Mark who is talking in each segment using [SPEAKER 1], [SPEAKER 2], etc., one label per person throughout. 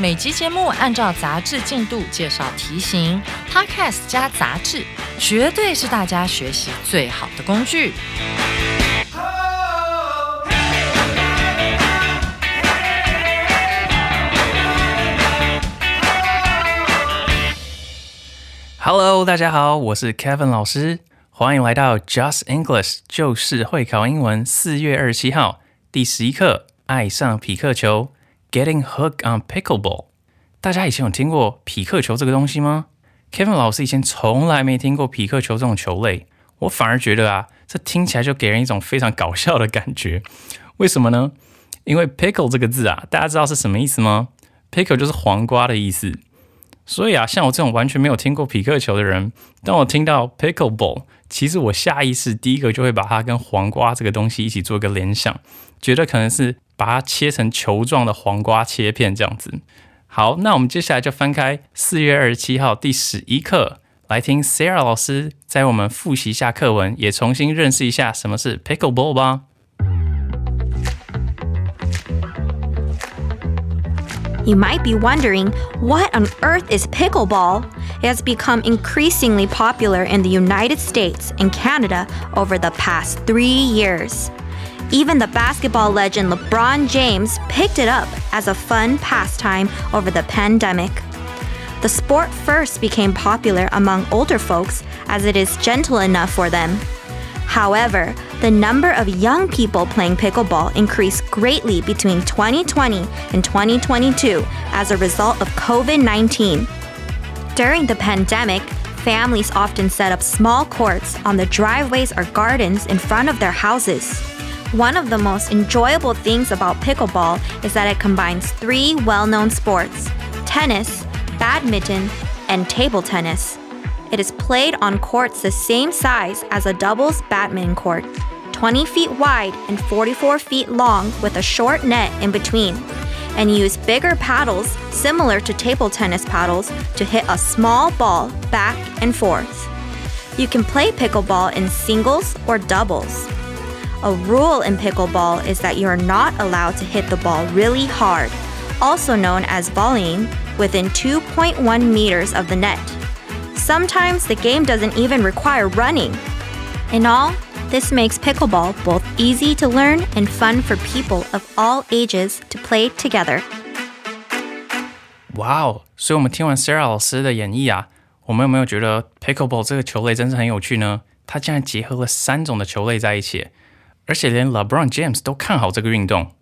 [SPEAKER 1] 每集节目按照杂志进度介绍题型，Podcast 加杂志，绝对是大家学习最好的工具。
[SPEAKER 2] Hello，大家好，我是 Kevin 老师，欢迎来到 Just English，就是会考英文。四月二十七号第十一课，爱上匹克球，Getting hooked on pickleball。大家以前有听过匹克球这个东西吗？Kevin 老师以前从来没听过匹克球这种球类，我反而觉得啊，这听起来就给人一种非常搞笑的感觉。为什么呢？因为 pickle 这个字啊，大家知道是什么意思吗？pickle 就是黄瓜的意思。所以啊，像我这种完全没有听过匹克球的人，当我听到 pickleball，其实我下意识第一个就会把它跟黄瓜这个东西一起做一个联想，觉得可能是把它切成球状的黄瓜切片这样子。好，那我们接下来就翻开四月二十七号第十一课，来听 Sarah 老师在我们复习一下课文，也重新认识一下什么是 pickleball 吧。
[SPEAKER 3] You might be wondering, what on earth is pickleball? It has become increasingly popular in the United States and Canada over the past three years. Even the basketball legend LeBron James picked it up as a fun pastime over the pandemic. The sport first became popular among older folks as it is gentle enough for them. However, the number of young people playing pickleball increased greatly between 2020 and 2022 as a result of COVID 19. During the pandemic, families often set up small courts on the driveways or gardens in front of their houses. One of the most enjoyable things about pickleball is that it combines three well known sports tennis, badminton, and table tennis. It is played on courts the same size as a doubles badminton court, 20 feet wide and 44 feet long with a short net in between, and use bigger paddles similar to table tennis paddles to hit a small ball back and forth. You can play pickleball in singles or doubles. A rule in pickleball is that you are not allowed to hit the ball really hard, also known as volleying, within 2.1 meters of the net. Sometimes the game doesn't even require running. In all, this makes pickleball both easy to learn and fun for people of all ages to play together.
[SPEAKER 2] 哇哦！所以我们听完 Sarah 老师的演绎啊，我们有没有觉得 pickleball 这个球类真是很有趣呢？它竟然结合了三种的球类在一起， 而且连 LeBron James 都看好这个运动。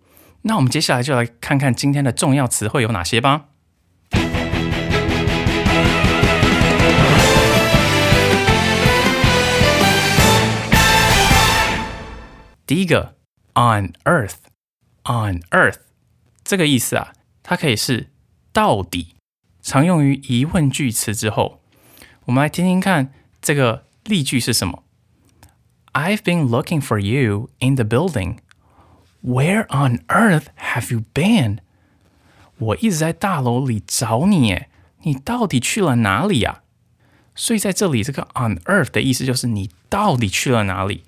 [SPEAKER 2] 那我们接下来就来看看今天的重要词汇有哪些吧。第一个，on earth，on earth 这个意思啊，它可以是到底，常用于疑问句词之后。我们来听听看这个例句是什么。I've been looking for you in the building. Where on earth have you been? 我一直在大楼里找你，耶，你到底去了哪里呀？所以在这里，这个 on earth 的意思就是你到底去了哪里。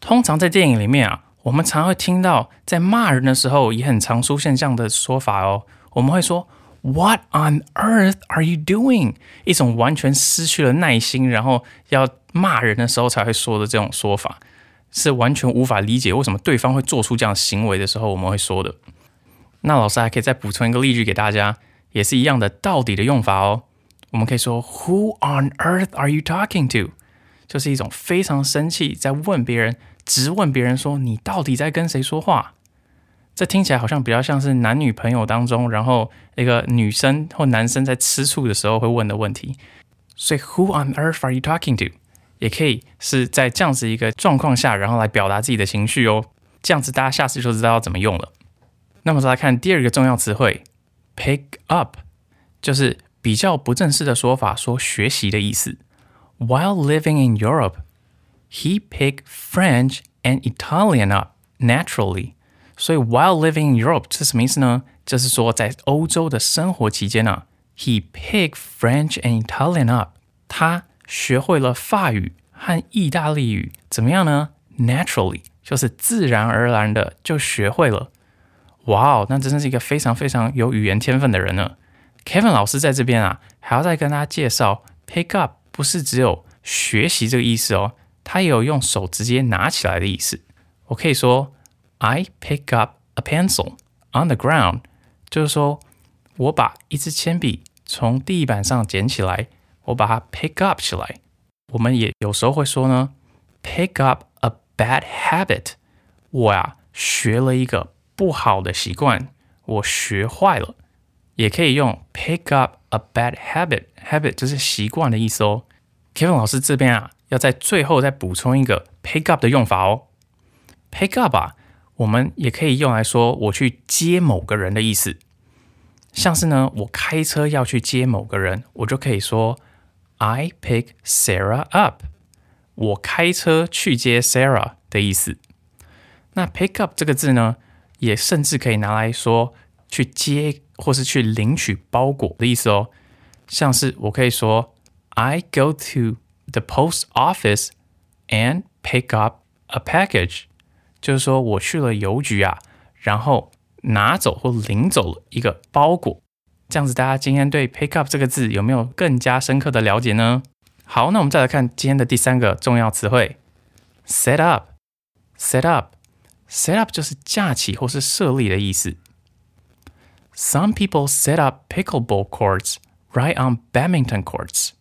[SPEAKER 2] 通常在电影里面啊，我们常会听到在骂人的时候，也很常出现这样的说法哦。我们会说 "What on earth are you doing？" 一种完全失去了耐心，然后要骂人的时候才会说的这种说法，是完全无法理解为什么对方会做出这样行为的时候，我们会说的。那老师还可以再补充一个例句给大家，也是一样的到底的用法哦。我们可以说 "Who on earth are you talking to？" 就是一种非常生气，在问别人，直问别人说：“你到底在跟谁说话？”这听起来好像比较像是男女朋友当中，然后一个女生或男生在吃醋的时候会问的问题。所以，Who on earth are you talking to？也可以是在这样子一个状况下，然后来表达自己的情绪哦。这样子大家下次就知道要怎么用了。那么再来看第二个重要词汇，pick up。就是比较不正式的说法，说学习的意思。While living in Europe, he picked French and Italian up naturally. 所以 while living in Europe 是什么意思呢？就是说在欧洲的生活期间呢，he picked French and Italian up. 他学会了法语和意大利语，怎么样呢？Naturally 就是自然而然的就学会了。哇哦，那真的是一个非常非常有语言天分的人呢。Kevin 老师在这边啊，还要再跟大家介绍，pick up 不是只有学习这个意思哦，它也有用手直接拿起来的意思。我可以说，I pick up a pencil on the ground，就是说我把一支铅笔从地板上捡起来，我把它 pick up 起来。我们也有时候会说呢，pick up a bad habit，我呀学了一个不好的习惯，我学坏了。也可以用 pick up a bad habit，habit 就是习惯的意思哦。Kevin 老师这边啊，要在最后再补充一个 pick up 的用法哦。pick up 啊，我们也可以用来说我去接某个人的意思。像是呢，我开车要去接某个人，我就可以说 I pick Sarah up。我开车去接 Sarah 的意思。那 pick up 这个字呢，也甚至可以拿来说去接或是去领取包裹的意思哦。像是我可以说 I go to the post office and pick up a package，就是说我去了邮局啊，然后拿走或领走了一个包裹。这样子，大家今天对 pick up 这个字有没有更加深刻的了解呢？好，那我们再来看今天的第三个重要词汇，set up。set up，set up 就是架起或是设立的意思。Some people set up pickleball courts right on badminton courts。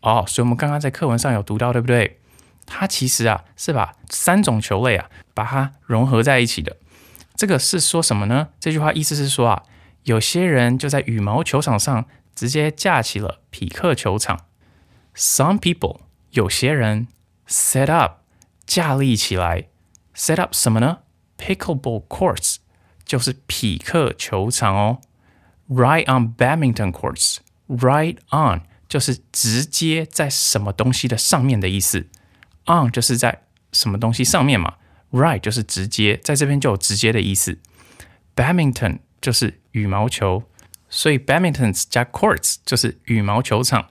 [SPEAKER 2] 哦，所以我们刚刚在课文上有读到，对不对？它其实啊是把三种球类啊把它融合在一起的。这个是说什么呢？这句话意思是说啊，有些人就在羽毛球场上直接架起了匹克球场。Some people 有些人 set up 架立起来，set up 什么呢？Pickleball courts 就是匹克球场哦。Right on badminton courts，right on 就是直接在什么东西的上面的意思，on 就是在什么东西上面嘛，right 就是直接，在这边就有直接的意思。Badminton 就是羽毛球，所以 badminton 加 courts 就是羽毛球场。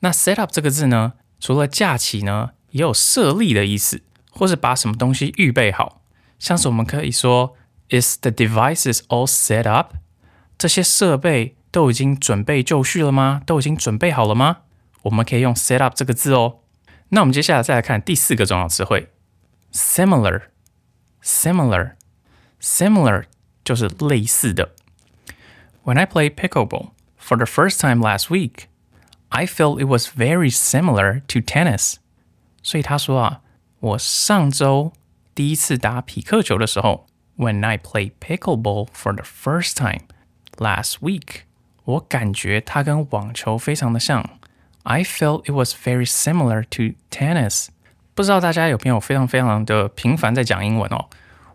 [SPEAKER 2] 那 set up 这个字呢，除了架起呢，也有设立的意思，或是把什么东西预备好。像是我们可以说，Is the devices all set up？这些设备都已经准备就绪了吗？都已经准备好了吗？我们可以用 set up 这个字哦。那我们接下来再来看第四个重要词汇，similar，similar，similar 就是类似的。When I played pickleball for the first time last week。I felt it was very similar to tennis。所以他说啊，我上周第一次打匹克球的时候，When I played pickleball for the first time last week，我感觉它跟网球非常的像。 I felt it was very similar to tennis。不知道大家有没有非常非常的频繁在讲英文哦？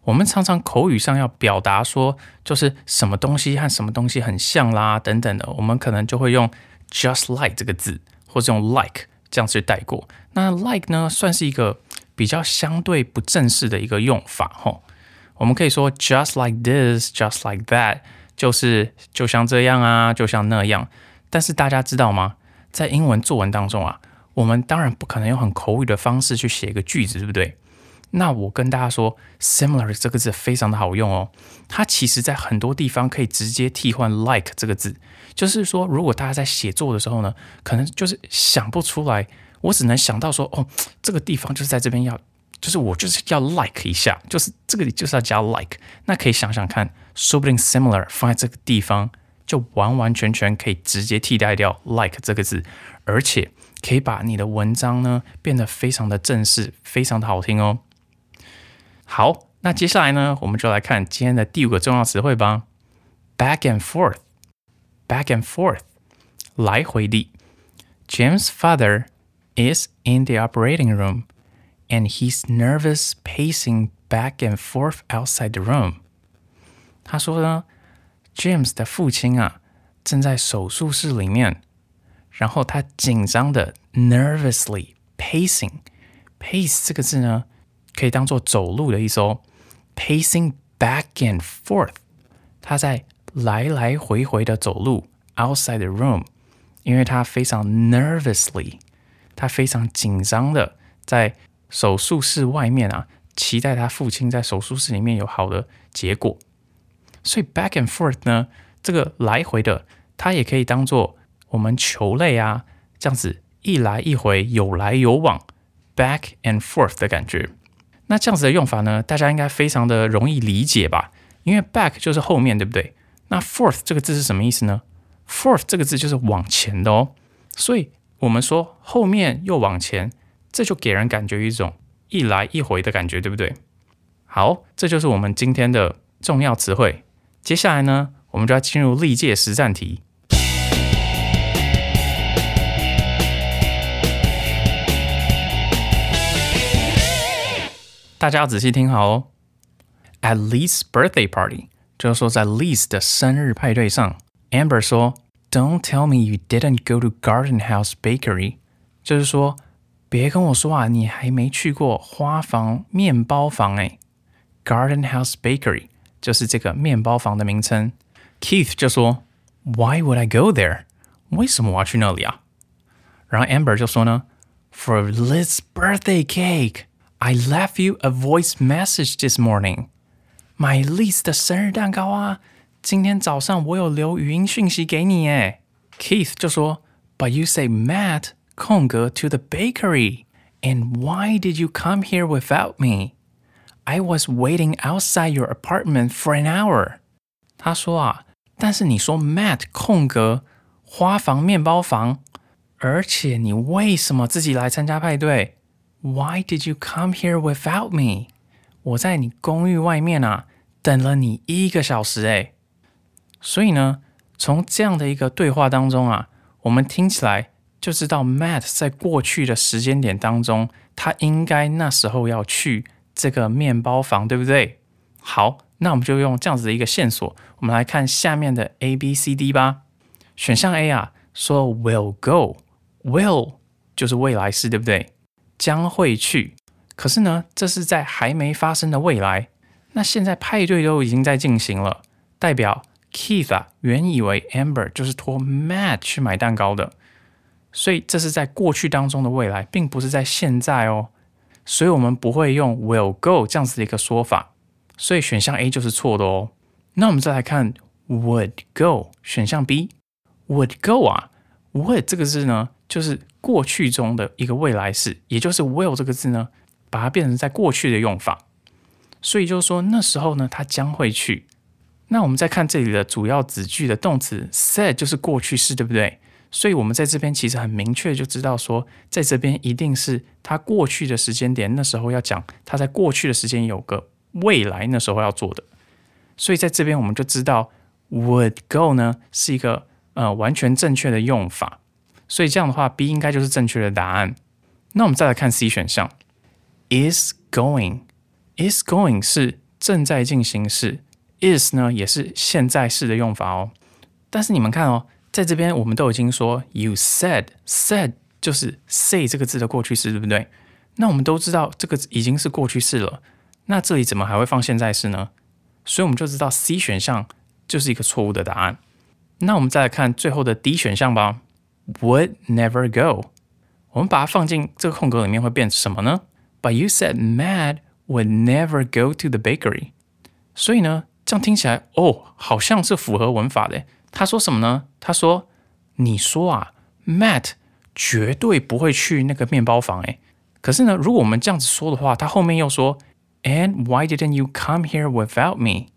[SPEAKER 2] 我们常常口语上要表达说，就是什么东西和什么东西很像啦，等等的，我们可能就会用。just like 这个字，或者用 like 这样子带过。那 like 呢，算是一个比较相对不正式的一个用法吼。我们可以说 just like this，just like that，就是就像这样啊，就像那样。但是大家知道吗？在英文作文当中啊，我们当然不可能用很口语的方式去写一个句子，对不对？那我跟大家说，similar 这个字非常的好用哦。它其实在很多地方可以直接替换 like 这个字。就是说，如果大家在写作的时候呢，可能就是想不出来，我只能想到说，哦，这个地方就是在这边要，就是我就是要 like 一下，就是这个里就是要加 like。那可以想想看，说不定 similar 放在这个地方，就完完全全可以直接替代掉 like 这个字，而且可以把你的文章呢变得非常的正式，非常的好听哦。好，那接下来呢，我们就来看今天的第五个重要词汇吧，back and forth。back and forth，来回地。Jim's father is in the operating room, and he's nervous pacing back and forth outside the room. 他说呢 ，James 的父亲啊，正在手术室里面，然后他紧张的 nervously pacing。pace 这个字呢，可以当做走路的意思哦。pacing back and forth，他在来来回回的走路 outside the room，因为他非常 nervously，他非常紧张的在手术室外面啊，期待他父亲在手术室里面有好的结果。所以 back and forth 呢，这个来回的，它也可以当做我们球类啊，这样子一来一回，有来有往，back and forth 的感觉。那这样子的用法呢，大家应该非常的容易理解吧？因为 back 就是后面，对不对？那 forth 这个字是什么意思呢？forth 这个字就是往前的哦。所以我们说后面又往前，这就给人感觉一种一来一回的感觉，对不对？好，这就是我们今天的重要词汇。接下来呢，我们就要进入历届实战题。大家要仔细听好哦。At Lee's birthday party，就是说在 Lee 的生日派对上，Amber 说：“Don't tell me you didn't go to Garden House Bakery。”就是说，别跟我说啊，你还没去过花房面包房哎。Garden House Bakery。就是这个面包房的名称。Keith 就说：“Why would I go there？为什么我要去那里啊？”然后 Amber 就说呢：“For Liz's birthday cake, I left you a voice message this morning。买 Liz 的生日蛋糕啊！今天早上我有留语音讯息给你耶。”Keith 就说：“But you say Matt 空格 to the bakery, and why did you come here without me？” I was waiting outside your apartment for an hour。他说啊，但是你说 Matt 空格花房面包房，而且你为什么自己来参加派对？Why did you come here without me？我在你公寓外面啊，等了你一个小时诶。所以呢，从这样的一个对话当中啊，我们听起来就知道 Matt 在过去的时间点当中，他应该那时候要去。这个面包房对不对？好，那我们就用这样子的一个线索，我们来看下面的 A、B、C、D 吧。选项 A 啊，说 will go，will 就是未来式，对不对？将会去。可是呢，这是在还没发生的未来。那现在派对都已经在进行了，代表 Keith 啊，原以为 Amber 就是托 Matt 去买蛋糕的，所以这是在过去当中的未来，并不是在现在哦。所以我们不会用 will go 这样子的一个说法，所以选项 A 就是错的哦。那我们再来看 would go，选项 B would go 啊，would 这个字呢，就是过去中的一个未来式，也就是 will 这个字呢，把它变成在过去的用法。所以就是说那时候呢，他将会去。那我们再看这里的主要子句的动词 said 就是过去式，对不对？所以，我们在这边其实很明确就知道说，在这边一定是他过去的时间点，那时候要讲他在过去的时间有个未来，那时候要做的。所以，在这边我们就知道 would go 呢是一个呃完全正确的用法。所以这样的话，B 应该就是正确的答案。那我们再来看 C 选项，is going，is going 是正在进行式，is 呢也是现在式的用法哦。但是你们看哦。在这边，我们都已经说 you said said 就是 say 这个字的过去式，对不对？那我们都知道这个已经是过去式了，那这里怎么还会放现在式呢？所以我们就知道 C 选项就是一个错误的答案。那我们再来看最后的 D 选项吧，would never go。我们把它放进这个空格里面会变什么呢？But you said Mad would never go to the bakery。所以呢，这样听起来哦，好像是符合文法的。他说什么呢？他说：“你说啊，Matt 绝对不会去那个面包房。”诶。可是呢，如果我们这样子说的话，他后面又说：“And why didn't you come here without me?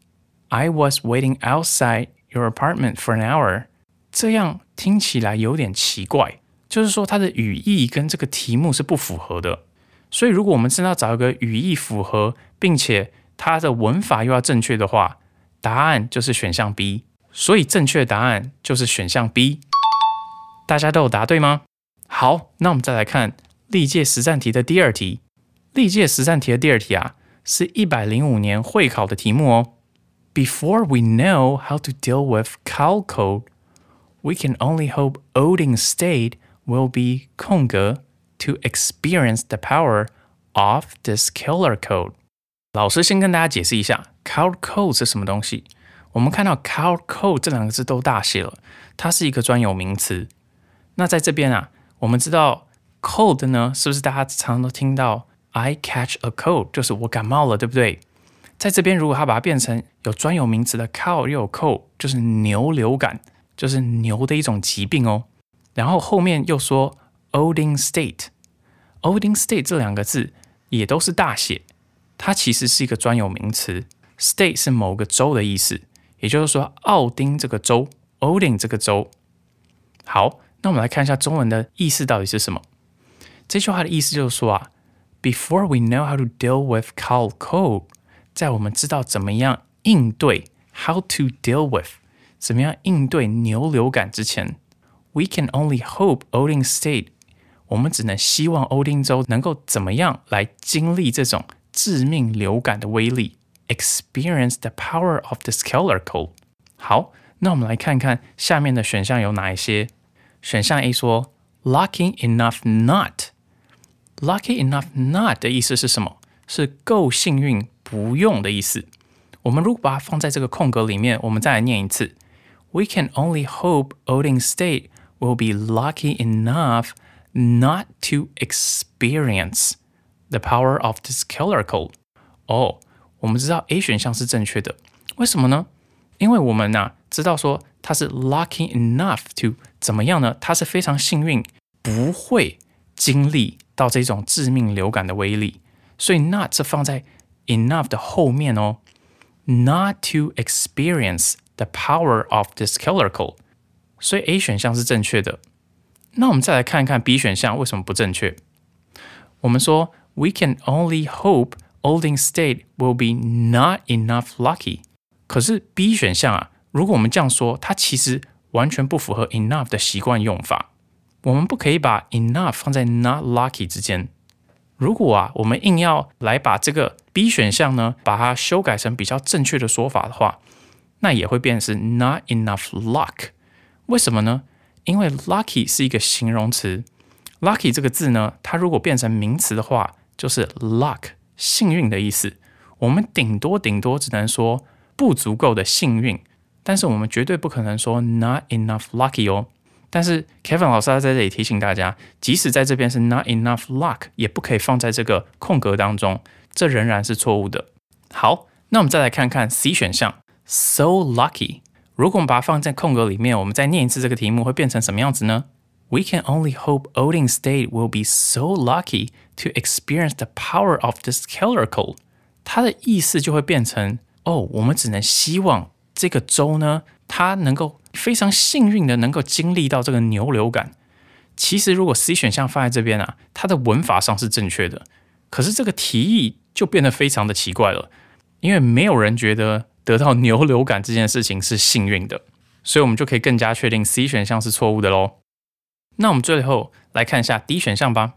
[SPEAKER 2] I was waiting outside your apartment for an hour。”这样听起来有点奇怪，就是说它的语义跟这个题目是不符合的。所以，如果我们真的要找一个语义符合，并且它的文法又要正确的话，答案就是选项 B。所以正确答案就是选项 B，大家都有答对吗？好，那我们再来看历届实战题的第二题。历届实战题的第二题啊，是一百零五年会考的题目哦。Before we know how to deal with cow code, We can only hope Oding State will be 空格 to experience the power of this killer code。老师先跟大家解释一下，killer code 是什么东西。我们看到 killer code 这两个字都大写了，它是一个专有名词。那在这边啊，我们知道 cold 呢，是不是大家常常都听到 I catch a cold，就是我感冒了，对不对？在这边如果它把它变成有专有名词的 cow 又有 cold，就是牛流感，就是牛的一种疾病哦。然后后面又说 olding state，olding State 这两个字也都是大写，它其实是一个专有名词，State 是某个州的意思，也就是说奥丁这个州，Odin 这个州。好，那我们来看一下中文的意思到底是什么。这句话的意思就是说啊，Before we know how to deal with cold cold，在我们知道怎么样应对 how to deal with 怎么样应对牛流感之前，we can only hope Odin State，我们只能希望欧丁州能够怎么样来经历这种致命流感的威力 ，experience the power of this killer cold。好，那我们来看看下面的选项有哪一些。选项 A 说 lucky enough not。Lucky enough not 的意思是什么？是够幸运不用的意思。我们如果把它放在这个空格里面，我们再来念一次：We can only hope Odin State will be lucky enough not to experience the power of this killer cold。哦， 我们知道 A 选项是正确的，为什么呢？因为我们呢知道说它是 lucky enough to 怎么样呢？它是非常幸运，不会经历。到这种致命流感的威力，所以 not 是放在 enough 的后面哦。Not to experience the power of this killer cold，所以 A 选项是正确的。那我们再来看一看 B 选项为什么不正确。我们说 We can only hope Olding State will be not enough lucky。可是 B 选项啊，如果我们这样说，它其实完全不符合 enough 的习惯用法。我们不可以把 enough 放在 not lucky 之间。如果啊，我们硬要来把这个 B 选项呢，把它修改成比较正确的说法的话，那也会变成是 not enough luck。为什么呢？因为 lucky 是一个形容词，lucky 这个字呢，它如果变成名词的话，就是 luck 幸运的意思。我们顶多顶多只能说不足够的幸运，但是我们绝对不可能说 not enough lucky 哦。但是 Kevin 老师他在这里提醒大家，即使在这边是 not enough luck，也不可以放在这个空格当中，这仍然是错误的。好，那我们再来看看 C 选项，so lucky。如果我们把它放在空格里面，我们再念一次这个题目会变成什么样子呢？We can only hope Odin State will be so lucky to experience the power of this killer cold。它的意思就会变成，哦，我们只能希望这个州呢，它能够。非常幸运的能够经历到这个牛流感。其实，如果 C 选项放在这边啊，它的文法上是正确的，可是这个提议就变得非常的奇怪了，因为没有人觉得得到牛流感这件事情是幸运的，所以我们就可以更加确定 C 选项是错误的喽。那我们最后来看一下 D 选项吧。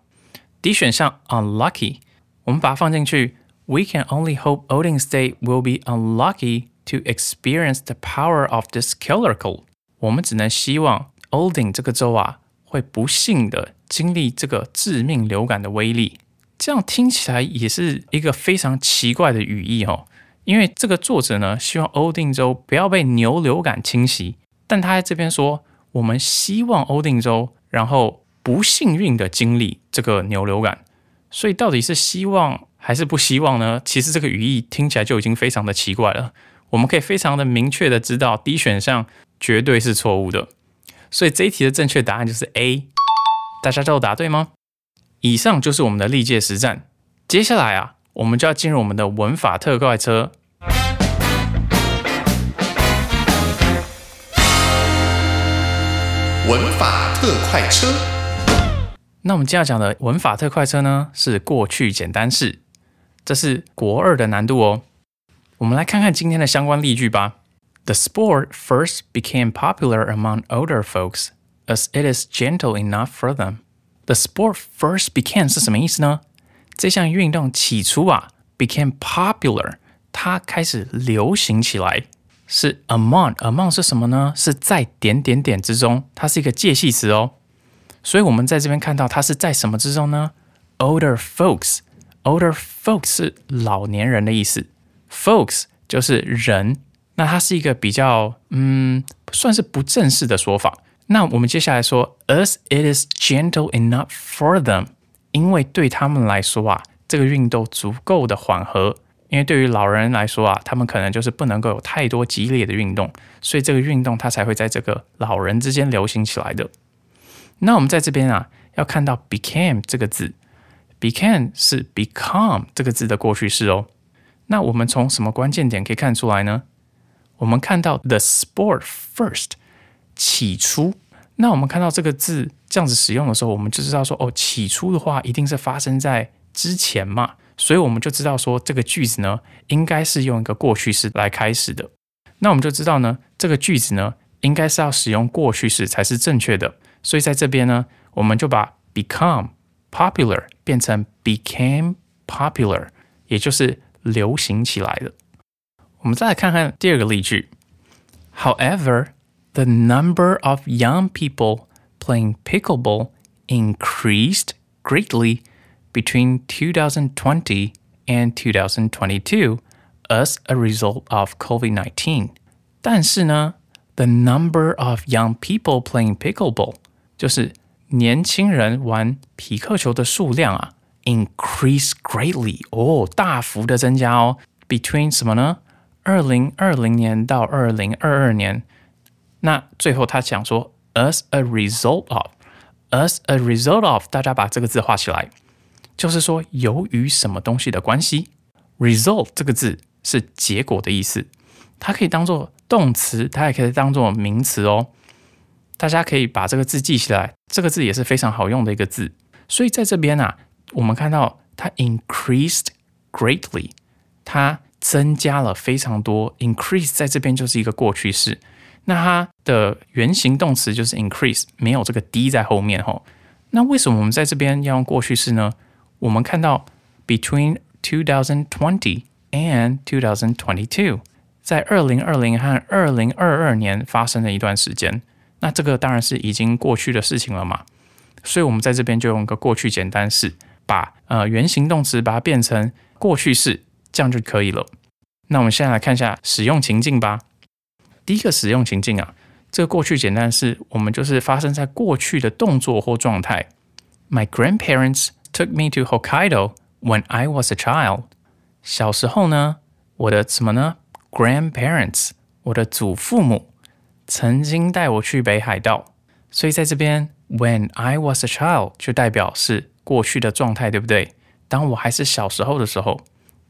[SPEAKER 2] D 选项 unlucky，我们把它放进去，We can only hope Odin State will be unlucky。To experience the power of this killer cold，我们只能希望 Odin 这个州啊会不幸的经历这个致命流感的威力。这样听起来也是一个非常奇怪的语义哦。因为这个作者呢希望 Odin 州不要被牛流感侵袭，但他在这边说我们希望 Odin 州然后不幸运的经历这个牛流感。所以到底是希望还是不希望呢？其实这个语义听起来就已经非常的奇怪了。我们可以非常的明确的知道，D 选项绝对是错误的，所以这一题的正确答案就是 A。大家都答对吗？以上就是我们的历届实战，接下来啊，我们就要进入我们的文法特快车。
[SPEAKER 4] 文法特快车。
[SPEAKER 2] 那我们今天要讲的文法特快车呢，是过去简单式，这是国二的难度哦。我们来看看今天的相关例句吧。The sport first became popular among older folks as it is gentle enough for them. The sport first became 是什么意思呢？这项运动起初啊，became popular，它开始流行起来。是 among，among 是什么呢？是在点点点之中，它是一个介系词哦。所以我们在这边看到它是在什么之中呢？Older folks，older folks 是老年人的意思，folks 就是人，那它是一个比较嗯，算是不正式的说法。那我们接下来说，as it is gentle enough for them，因为对他们来说啊，这个运动足够的缓和。因为对于老人来说啊，他们可能就是不能够有太多激烈的运动，所以这个运动它才会在这个老人之间流行起来的。那我们在这边啊，要看到 became 这个字，became 是 become 这个字的过去式哦。那我们从什么关键点可以看出来呢？我们看到 the sport first 起初，那我们看到这个字这样子使用的时候，我们就知道说哦，起初的话一定是发生在之前嘛。所以我们就知道说，这个句子呢，应该是用一个过去式来开始的。那我们就知道呢，这个句子呢，应该是要使用过去式才是正确的。所以在这边呢，我们就把 become popular 变成 became popular，也就是流行起来的。我们再来看看第二个例句。However, the number of young people playing pickleball increased greatly between 2020 and 2022 as a result of COVID-19. 但是呢，the number of young people playing pickleball 就是年轻人玩匹克球的数量啊，increase greatly 哦，大幅的增加哦。Between 什么呢？二零二零年到二零二二年，那最后他讲说，as a result of，as a result of，大家把这个字画起来。 就是说，由于什么东西的关系，result 这个字是结果的意思，它可以当做动词，它也可以当做名词哦。大家可以把这个字记起来，这个字也是非常好用的一个字。所以在这边啊，我们看到它 increased greatly，它增加了非常多。increase 在这边就是一个过去式，那它的原形动词就是 increase，没有这个 d 在后面吼。那为什么我们在这边要用过去式呢？我们看到 between 2020 and 2022，在二零二零和二零二二年发生的一段时间，那这个当然是已经过去的事情了嘛。所以，我们在这边就用一个过去简单式，把呃原形动词把它变成过去式，这样就可以了。那我们现在来看一下使用情境吧。第一个使用情境啊，这个过去简单式，我们就是发生在过去的动作或状态。My grandparents took me to Hokkaido when I was a child。小时候呢，我的什么呢？Grandparents，我的祖父母曾经带我去北海道。所以在这边，when I was a child 就代表是过去的状态，对不对？当我还是小时候的时候，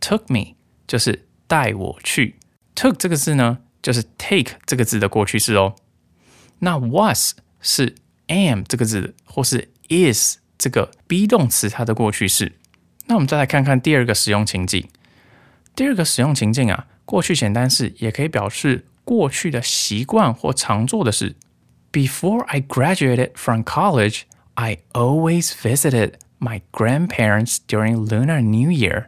[SPEAKER 2] took me 就是带我去。took 这个字呢，就是 take 这个字的过去式哦。那 was 是 am 这个字，或是 is。 这个 be 动词它的过去式。那我们再来看看第二个使用情境。第二个使用情境啊，过去简单式也可以表示过去的习惯或常做的事。Before I graduated from college, I always visited my grandparents during Lunar New Year.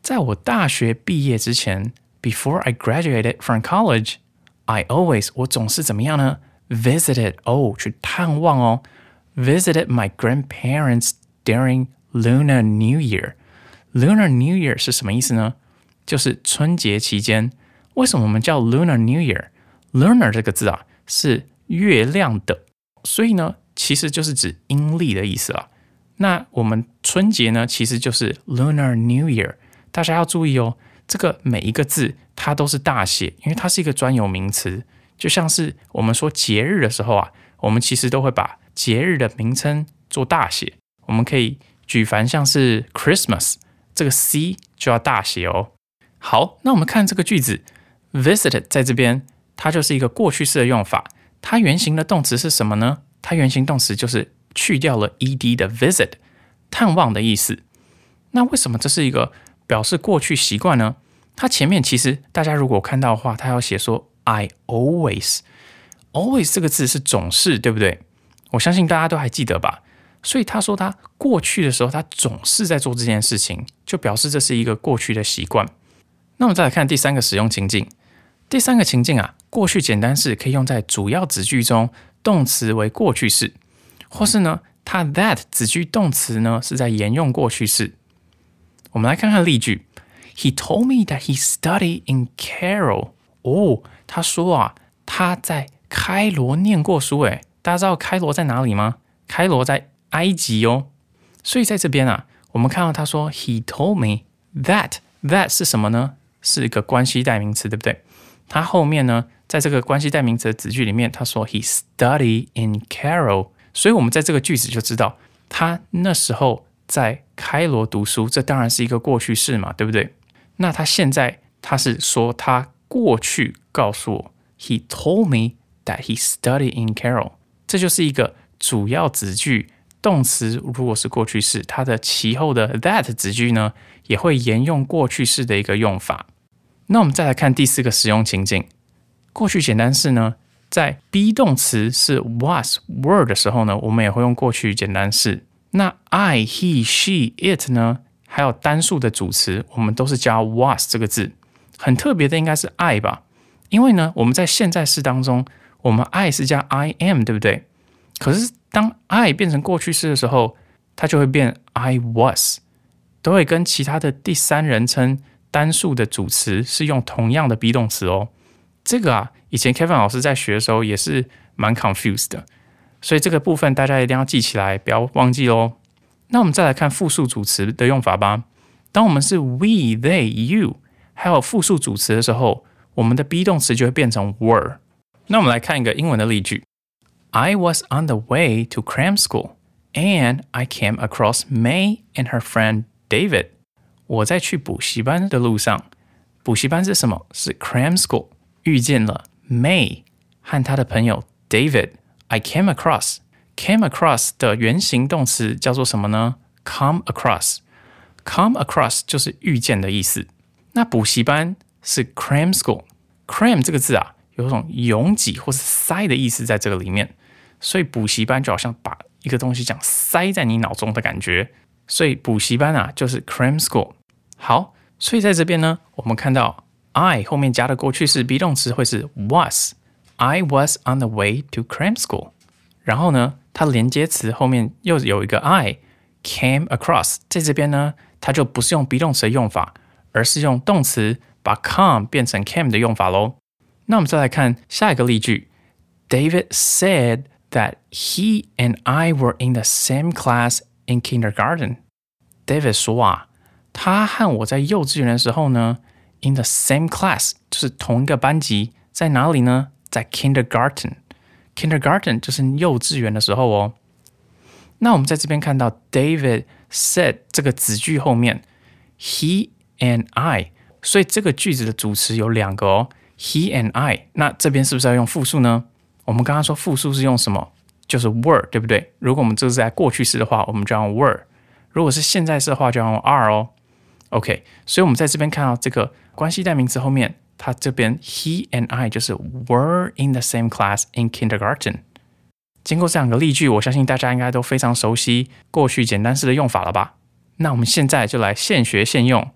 [SPEAKER 2] 在我大学毕业之前，Before I graduated from college, I always 我总是怎么样呢？Visited 哦，去探望哦。Visited my grandparents during Lunar New Year. Lunar New Year 是什么意思呢？就是春节期间。为什么我们叫 Lunar New Year？Lunar 这个字啊是月亮的，所以呢其实就是指阴历的意思啊。那我们春节呢其实就是 Lunar New Year。大家要注意哦，这个每一个字它都是大写，因为它是一个专有名词。就像是我们说节日的时候啊，我们其实都会把节日的名称做大写，我们可以举凡像是 Christmas 这个 C 就要大写哦。好，那我们看这个句子，visit 在这边它就是一个过去式的用法，它原形的动词是什么呢？它原形动词就是去掉了 ed 的 visit，探望的意思。那为什么这是一个表示过去习惯呢？它前面其实大家如果看到的话，它要写说 I always，always 这个字是总是，对不对？我相信大家都还记得吧，所以他说他过去的时候，他总是在做这件事情，就表示这是一个过去的习惯。那我们再来看第三个使用情境。第三个情境啊，过去简单式可以用在主要子句中，动词为过去式，或是呢，它 that 子句动词呢是在沿用过去式。我们来看看例句：He told me that he studied in Cairo。哦，他说啊，他在开罗念过书。诶，大家知道开罗在哪里吗？开罗在埃及哦。所以在这边啊，我们看到他说 He told me that that 是什么呢？是一个关系代名词，对不对？他后面呢，在这个关系代名词的子句里面，他说 He studied in Cairo，所以我们在这个句子就知道他那时候在开罗读书，这当然是一个过去式嘛，对不对？那他现在他是说他过去告诉我，He told me that he studied in Cairo，这就是一个主要子句动词，如果是过去式，它的其后的 that 子句呢，也会沿用过去式的一个用法。那我们再来看第四个使用情境，过去简单式呢，在 be 动词是 was were 的时候呢，我们也会用过去简单式。那 I he she it 呢，还有单数的主词，我们都是加 was 这个字。很特别的应该是 I 吧，因为呢，我们在现在式当中，我们 I 是加 I am，对不对？可是当 I 变成过去式的时候，它就会变 I was，都会跟其他的第三人称。单数的主词是用同样的 be 动词哦，这个啊，以前 Kevin 老师在学的时候也是蛮 confused 的，所以这个部分大家一定要记起来，不要忘记哦。那我们再来看复数主词的用法吧。当我们是 we、they、you，还有复数主词的时候，我们的 be 动词就会变成 were。那我们来看一个英文的例句：I was on the way to cram school and I came across May and her friend David。我在去补习班的路上，补习班是什么？是 cram school。遇见了 May 和他的朋友 David。I came across came across 的原形动词叫做什么呢？come across come across 就是遇见的意思。那补习班是 cram school。cram 这个字啊， 有种拥挤或是塞的意思在这个里面，所以补习班就好像把一个东西讲塞在你脑中的感觉。所以补习班啊，就是 cram school。好，所以在这边呢，我们看到 I 后面加的过去式 be 动词会是 was。I was on the way to cram school。然后呢，它连接词后面又有一个 I came across。在这边呢，它就不是用 be 动词的用法，而是用动词把 come 变成 came 的用法喽。那我们再来看下一个例句：David said that he and I were in the same class in kindergarten. David 说啊，他和我在幼稚园的时候呢，in the same class 就是同一个班级，在哪里呢？在 kindergarten。kindergarten 就是幼稚园的时候哦。那我们在这边看到 David said 这个子句后面，he and I，所以这个句子的主词有两个哦 ，he and I。那这边是不是要用复数呢？我们刚刚说复数是用什么？就是 were，对不对？如果我们这是在过去式的话，我们就用 were；如果是现在式的话，就用 are 哦。OK，所以我们在这边看到这个关系代名词后面，它这边 he and I 就是 were in the same class in kindergarten。经过这两个例句，我相信大家应该都非常熟悉过去简单式的用法了吧？那我们现在就来现学现用。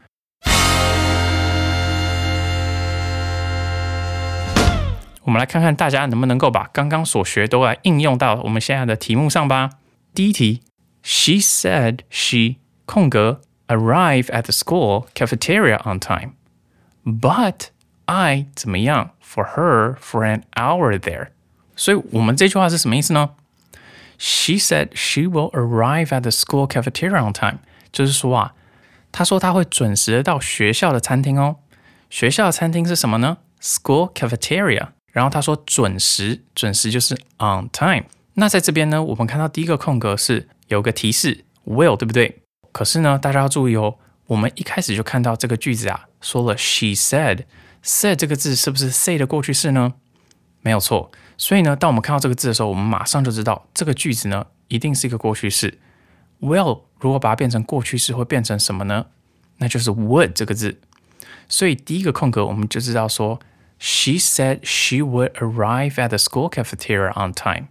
[SPEAKER 2] 我们来看看大家能不能够把刚刚所学都来应用到我们现在的题目上吧。第一题，She said she 空格 arrive at the school cafeteria on time, but I 怎么样 for her for an hour there。所以我们这句话是什么意思呢？She said she will arrive at the school cafeteria on time，就是说啊，她说她会准时的到学校的餐厅哦。学校的餐厅是什么呢？School cafeteria。 然后他说准时，准时就是 on time。那在这边呢，我们看到第一个空格是有个提示 will，对不对？可是呢，大家要注意哦，我们一开始就看到这个句子啊，说了 she said，said 这个字是不是 say 的过去式呢？没有错。所以呢，当我们看到这个字的时候，我们马上就知道这个句子呢一定是一个过去式。will 如果把它变成过去式，会变成什么呢？那就是 would 这个字。所以第一个空格我们就知道说。She said she would arrive at the school cafeteria on time.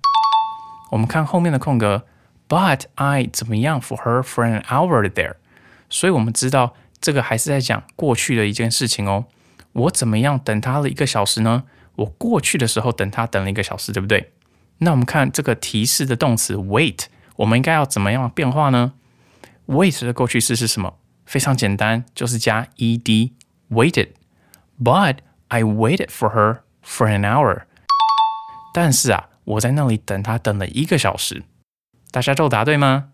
[SPEAKER 2] 我们看后面的空格，But I 怎么样 for her for an hour there？所以我们知道这个还是在讲过去的一件事情哦。我怎么样等他了一个小时呢？我过去的时候等他等了一个小时，对不对？那我们看这个提示的动词 wait，我们应该要怎么样变化呢？wait 的过去式是什么？非常简单，就是加 ed waited。But I waited for her for an hour。但是啊，我在那里等她等了一个小时。大家都答对吗？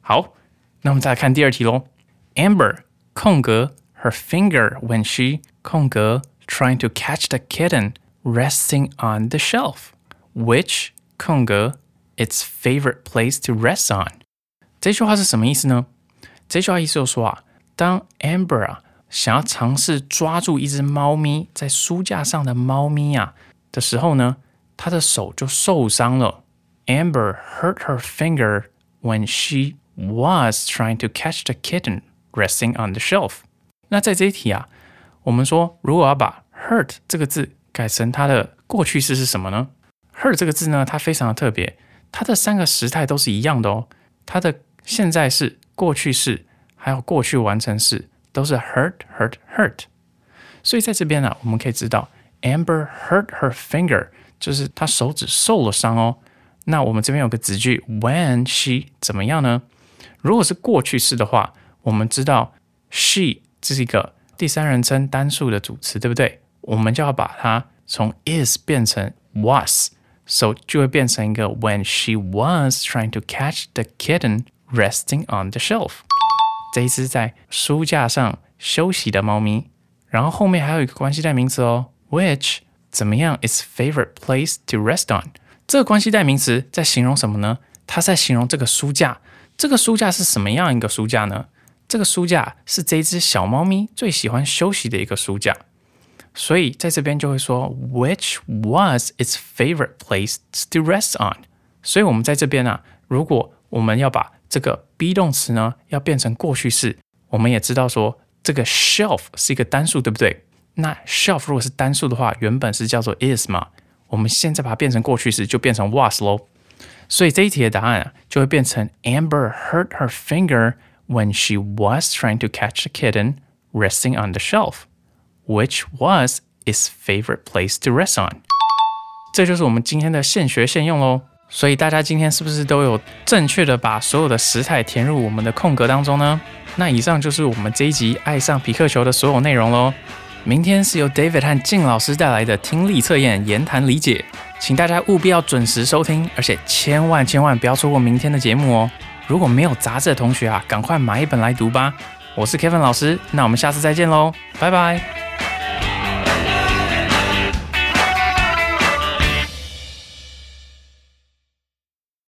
[SPEAKER 2] 好，那我们再来看第二题喽。Amber 空格 her finger when she 空格 trying to catch the kitten resting on the shelf, which 空格 its favorite place to rest on。这句话是什么意思呢？这句话意思就是说啊，当 Amber 啊 想要尝试抓住一只猫咪在书架上的猫咪啊的时候呢，她的手就受伤了。Amber hurt her finger when she was trying to catch the kitten resting on the shelf。那在这一题啊，我们说如果要把 hurt 这个字改成它的过去式是什么呢？hurt 这个字呢，它非常的特别，它的三个时态都是一样的哦。它的现在式、过去式还有过去完成式都是 hurt hurt hurt。所以在这边呢，我们可以知道 Amber hurt her finger，就是她手指受了伤哦。那我们这边有个子句 when she 怎么样呢？如果是过去式的话，我们知道 she 这是一个第三人称单数的主词，对不对？我们就要把它从 is 变成 was，so 就会变成一个 when she was trying to catch the kitten resting on the shelf。 这一只在书架上休息的猫咪。然后后面还有一个关系代名词哦，which 怎么样？its favorite place to rest on。这个关系代名词在形容什么呢？它在形容这个书架。这个书架是什么样一个书架呢？这个书架是这只小猫咪最喜欢休息的一个书架。所以在这边就会说，which was its favorite place to rest on。所以我们在这边啊，如果我们要把这个 be 动词呢要变成过去式，我们也知道说这个 shelf 是一个单数，对不对？那 shelf 如果是单数的话，原本是叫做 is 嘛。我们现在把它变成过去式，就变成 was 喽。所以这一题的答案啊，就会变成 Amber hurt her finger when she was trying to catch a kitten resting on the shelf, which was its favorite place to rest on。这就是我们今天的现学现用喽。所以大家今天是不是都有正确的把所有的食材填入我们的空格当中呢？那以上就是我们这一集爱上皮克球的所有内容喽。明天是由 David 和静老师带来的听力测验言谈理解，请大家务必要准时收听，而且千万千万不要错过明天的节目哦！如果没有杂志的同学啊，赶快买一本来读吧。我是 Kevin 老师，那我们下次再见喽，拜拜。